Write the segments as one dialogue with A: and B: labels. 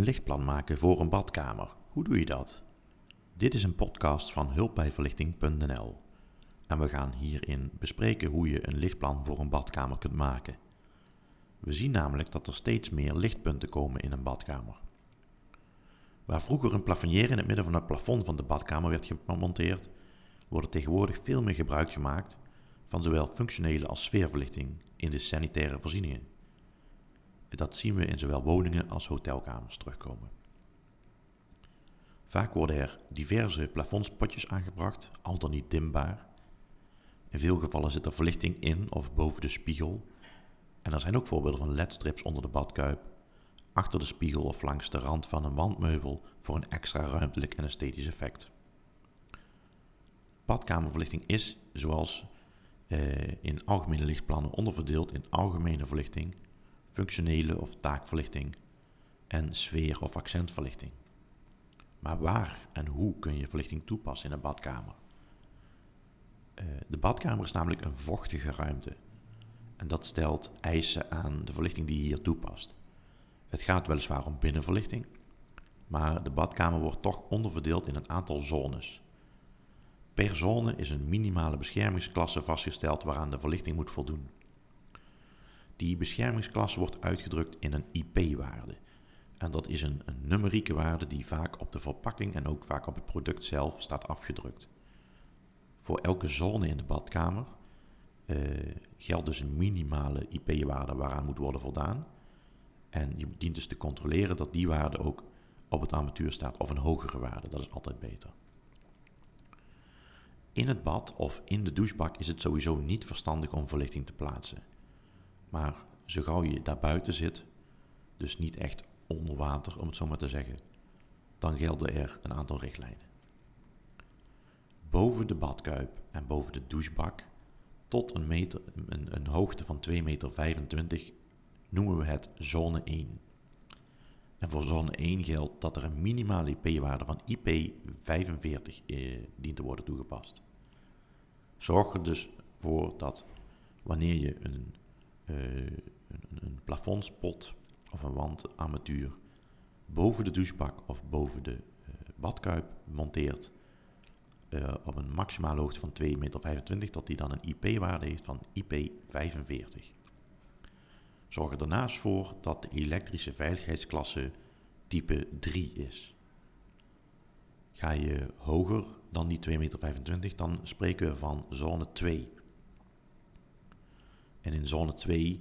A: Een lichtplan maken voor een badkamer. Hoe doe je dat? Dit is een podcast van hulpbijverlichting.nl en we gaan hierin bespreken hoe je een lichtplan voor een badkamer kunt maken. We zien namelijk dat er steeds meer lichtpunten komen in een badkamer. Waar vroeger een plafonnier in het midden van het plafond van de badkamer werd gemonteerd, wordt er tegenwoordig veel meer gebruik gemaakt van zowel functionele als sfeerverlichting in de sanitaire voorzieningen. Dat zien we in zowel woningen als hotelkamers terugkomen. Vaak worden er diverse plafondspotjes aangebracht, al dan niet dimbaar. In veel gevallen zit er verlichting in of boven de spiegel. En er zijn ook voorbeelden van ledstrips onder de badkuip, achter de spiegel of langs de rand van een wandmeubel voor een extra ruimtelijk en esthetisch effect. Badkamerverlichting is, zoals eh, in algemene lichtplannen, onderverdeeld in algemene verlichting, functionele of taakverlichting en sfeer- of accentverlichting. Maar waar en hoe kun je verlichting toepassen in een badkamer? Uh, de badkamer is namelijk een vochtige ruimte. En dat stelt eisen aan de verlichting die je hier toepast. Het gaat weliswaar om binnenverlichting, maar de badkamer wordt toch onderverdeeld in een aantal zones. Per zone is een minimale beschermingsklasse vastgesteld waaraan de verlichting moet voldoen. Die beschermingsklasse wordt uitgedrukt in een IP-waarde. En dat is een, een, numerieke waarde die vaak op de verpakking en ook vaak op het product zelf staat afgedrukt. Voor elke zone in de badkamer uh, geldt dus een minimale IP-waarde waaraan moet worden voldaan. En je dient dus te controleren dat die waarde ook op het armatuur staat of een hogere waarde. Dat is altijd beter. In het bad of in de douchebak is het sowieso niet verstandig om verlichting te plaatsen. Maar zo gauw je daar buiten zit, dus niet echt onder water om het zo maar te zeggen, dan gelden er een aantal richtlijnen. Boven de badkuip en boven de douchebak tot een, meter, een, een hoogte van 2,25 meter noemen we het zone 1. En voor zone 1 geldt dat er een minimale IP-waarde van IP45 eh, dient te worden toegepast. Zorg er dus voor dat wanneer je een, een, een plafondspot of een wandarmatuur boven de douchebak of boven de uh, badkuip monteert uh, op een maximale hoogte van 2,25 meter, dat die dan een IP-waarde heeft van IP45. Zorg er daarnaast voor dat de elektrische veiligheidsklasse type 3 is. Ga je hoger dan die 2,25 meter, dan spreken we van zone 2. En in zone 2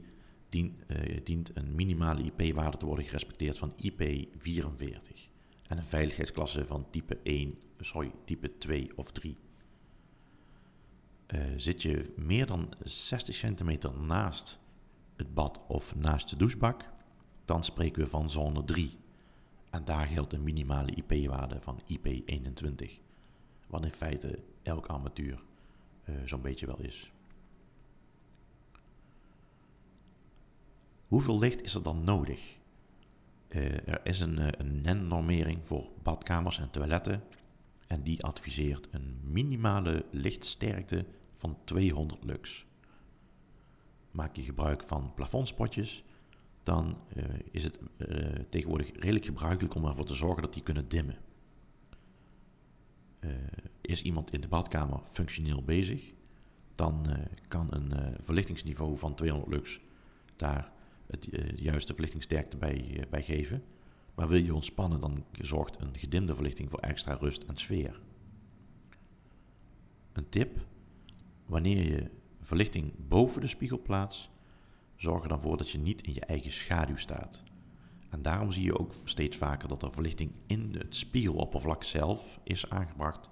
A: dient, uh, dient een minimale IP-waarde te worden gerespecteerd van IP44 en een veiligheidsklasse van type 1, sorry, type 2 of 3. Uh, zit je meer dan 60 centimeter naast het bad of naast de douchebak, dan spreken we van zone 3. En daar geldt een minimale IP-waarde van IP21. Wat in feite elk armatuur uh, zo'n beetje wel is. Hoeveel licht is er dan nodig? Uh, er is een, uh, een NEN-normering voor badkamers en toiletten. En die adviseert een minimale lichtsterkte van 200 lux. Maak je gebruik van plafondspotjes, dan uh, is het tegenwoordig redelijk gebruikelijk om ervoor te zorgen dat die kunnen dimmen. is iemand in de badkamer functioneel bezig, dan kan een verlichtingsniveau van 200 lux daar het uh, juiste verlichtingsterkte bij, uh, bij geven. Maar wil je ontspannen, dan zorgt een gedimde verlichting voor extra rust en sfeer. Een tip: wanneer je verlichting boven de spiegel plaatst, zorg er dan voor dat je niet in je eigen schaduw staat. En daarom zie je ook steeds vaker dat er verlichting in het spiegeloppervlak zelf is aangebracht,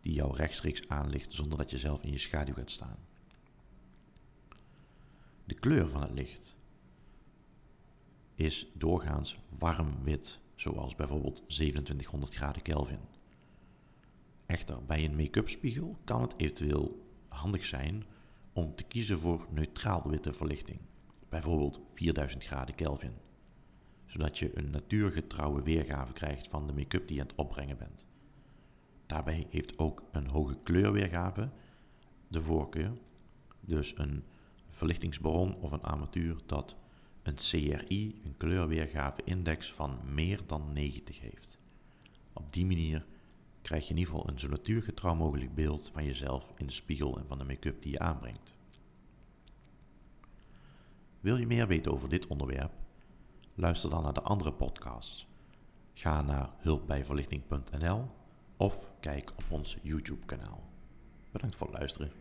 A: die jou rechtstreeks aanlicht zonder dat je zelf in je schaduw gaat staan. De kleur van het licht is doorgaans warm wit, zoals bijvoorbeeld 2700 graden Kelvin. Echter, bij een make-up spiegel kan het eventueel handig zijn om te kiezen voor neutraal witte verlichting, bijvoorbeeld 4000 graden Kelvin, zodat je een natuurgetrouwe weergave krijgt van de make-up die je aan het opbrengen bent. Daarbij heeft ook een hoge kleurweergave de voorkeur, dus een verlichtingsbron of een armatuur dat een CRI, een kleurweergave-index van meer dan 90 heeft. Op die manier krijg je in ieder geval een zo natuurgetrouw mogelijk beeld van jezelf in de spiegel en van de make-up die je aanbrengt. Wil je meer weten over dit onderwerp? Luister dan naar de andere podcasts. Ga naar hulpbijverlichting.nl of kijk op ons YouTube kanaal. Bedankt voor het luisteren.